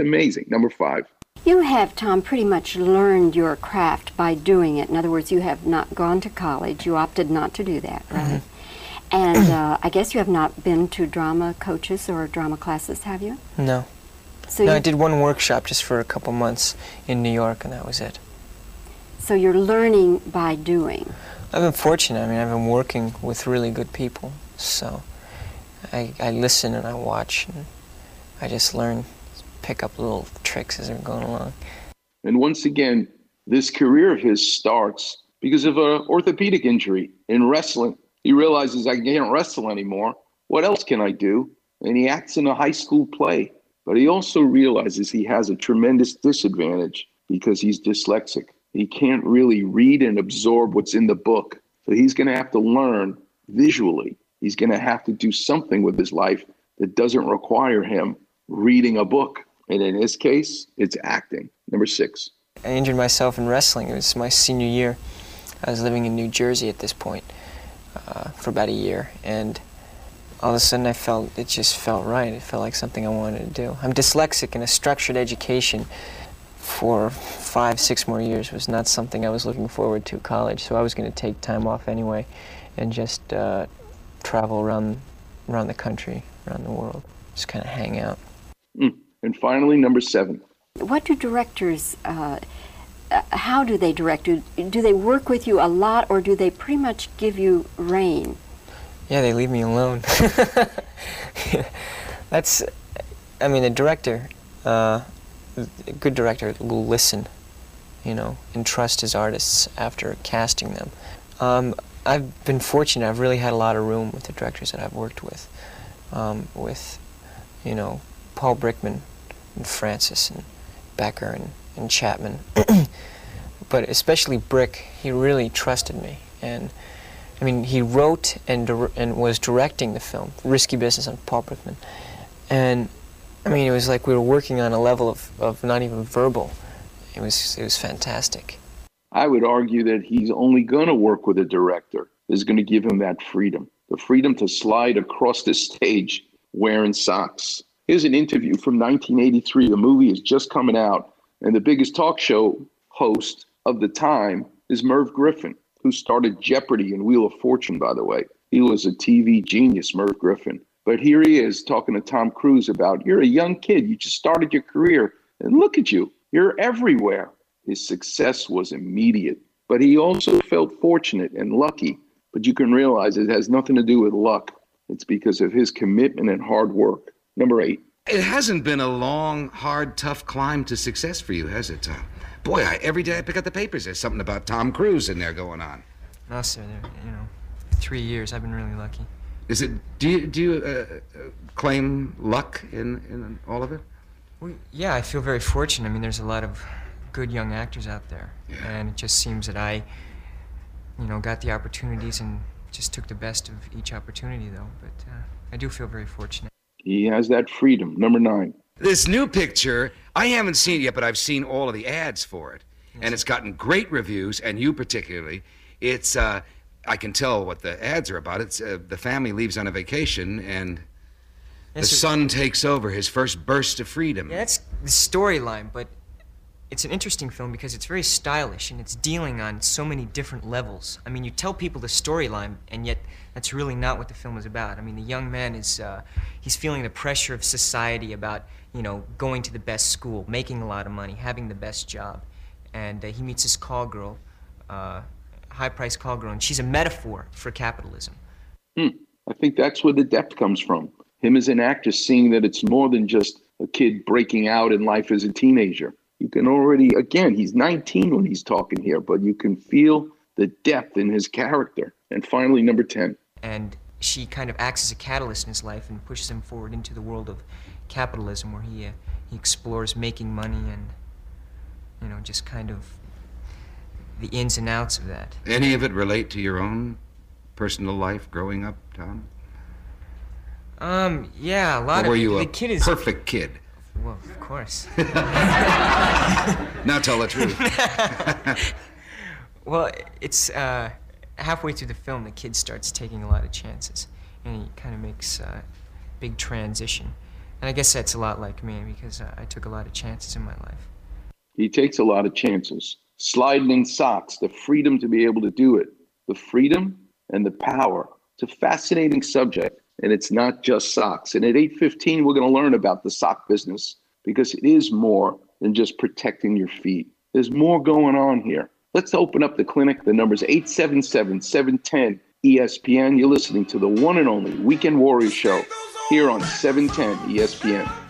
It's amazing. Number five. You have, Tom, pretty much learned your craft by doing it. In other words, you have not gone to college. You opted not to do that, right? Mm-hmm. And uh, I guess you have not been to drama coaches or drama classes, have you? No. So no, I did one workshop just for a couple months in New York, and that was it. So you're learning by doing. I've been fortunate. I mean, I've been working with really good people, so I, I listen and I watch, and I just learn, pick up little tricks as they're going along. And once again, this career of his starts because of an orthopedic injury in wrestling. He realizes I can't wrestle anymore. What else can I do? And he acts in a high school play. But he also realizes he has a tremendous disadvantage because he's dyslexic. He can't really read and absorb what's in the book. So he's going to have to learn visually. He's going to have to do something with his life that doesn't require him reading a book. And in his case, it's acting. Number six. I injured myself in wrestling. It was my senior year. I was living in New Jersey at this point uh, for about a year, and all of a sudden I felt it just felt right. It felt like something I wanted to do. I'm dyslexic, and a structured education for five, six more years was not something I was looking forward to college. So I was going to take time off anyway, and just uh, travel around around the country, around the world, just kind of hang out. Mm. And finally, number seven. What do directors, uh, uh, how do they direct you? Do they work with you a lot or do they pretty much give you rein? Yeah, they leave me alone. That's, I mean, a director, uh, a good director will listen, you know, and trust his artists after casting them. Um, I've been fortunate. I've really had a lot of room with the directors that I've worked with, um, with, you know, Paul Brickman and Francis and Becker and, and Chapman. but especially Brick, he really trusted me. And I mean, he wrote and, and was directing the film, Risky Business on Paul Brickman. And I mean, it was like we were working on a level of, of not even verbal. It was, it was fantastic. I would argue that he's only going to work with a director that's going to give him that freedom the freedom to slide across the stage wearing socks. Here's an interview from 1983. The movie is just coming out, and the biggest talk show host of the time is Merv Griffin, who started Jeopardy and Wheel of Fortune, by the way. He was a TV genius, Merv Griffin. But here he is talking to Tom Cruise about you're a young kid, you just started your career, and look at you, you're everywhere. His success was immediate, but he also felt fortunate and lucky. But you can realize it has nothing to do with luck. It's because of his commitment and hard work. Number eight. It hasn't been a long, hard, tough climb to success for you, has it, Tom? Boy, I, every day I pick up the papers, there's something about Tom Cruise in there going on. No, sir, there- you know, three years, I've been really lucky. Is it? Do you do you uh, uh, claim luck in in all of it? Well, yeah, I feel very fortunate. I mean, there's a lot of good young actors out there, Yeah. and it just seems that I, you know, got the opportunities and just took the best of each opportunity, though. But uh, I do feel very fortunate. He has that freedom. Number nine. This new picture, I haven't seen it yet, but I've seen all of the ads for it, and it's gotten great reviews, and you particularly. It's uh, I can tell what the ads are about. It's uh, the family leaves on a vacation, and the Yes, sir. son takes over his first burst of freedom. Yeah, that's the storyline, but it's an interesting film because it's very stylish and it's dealing on so many different levels. I mean, you tell people the storyline, and yet that's really not what the film is about. I mean, the young man is uh, he's feeling the pressure of society about you know going to the best school, making a lot of money, having the best job, and uh, he meets this call girl, uh, high-priced call girl, and she's a metaphor for capitalism. Hmm. I think that's where the depth comes from. Him as an actor seeing that it's more than just a kid breaking out in life as a teenager. You can already, again, he's 19 when he's talking here, but you can feel the depth in his character. And finally, number 10. and she kind of acts as a catalyst in his life and pushes him forward into the world of capitalism, where he uh, he explores making money and you know just kind of the ins and outs of that. Any of it relate to your own personal life growing up, Tom? Um, yeah, a lot or were of you the a kid is perfect kid? Well, of course. Now tell the truth. well, it's uh, halfway through the film, the kid starts taking a lot of chances, and he kind of makes a big transition. And I guess that's a lot like me because uh, I took a lot of chances in my life. He takes a lot of chances. Sliding in socks, the freedom to be able to do it, the freedom and the power. It's a fascinating subject, and it's not just socks. And at 8:15, we're going to learn about the sock business because it is more than just protecting your feet. There's more going on here. Let's open up the clinic. The number's 877 710 ESPN. You're listening to the one and only Weekend Warrior Show here on 710 ESPN.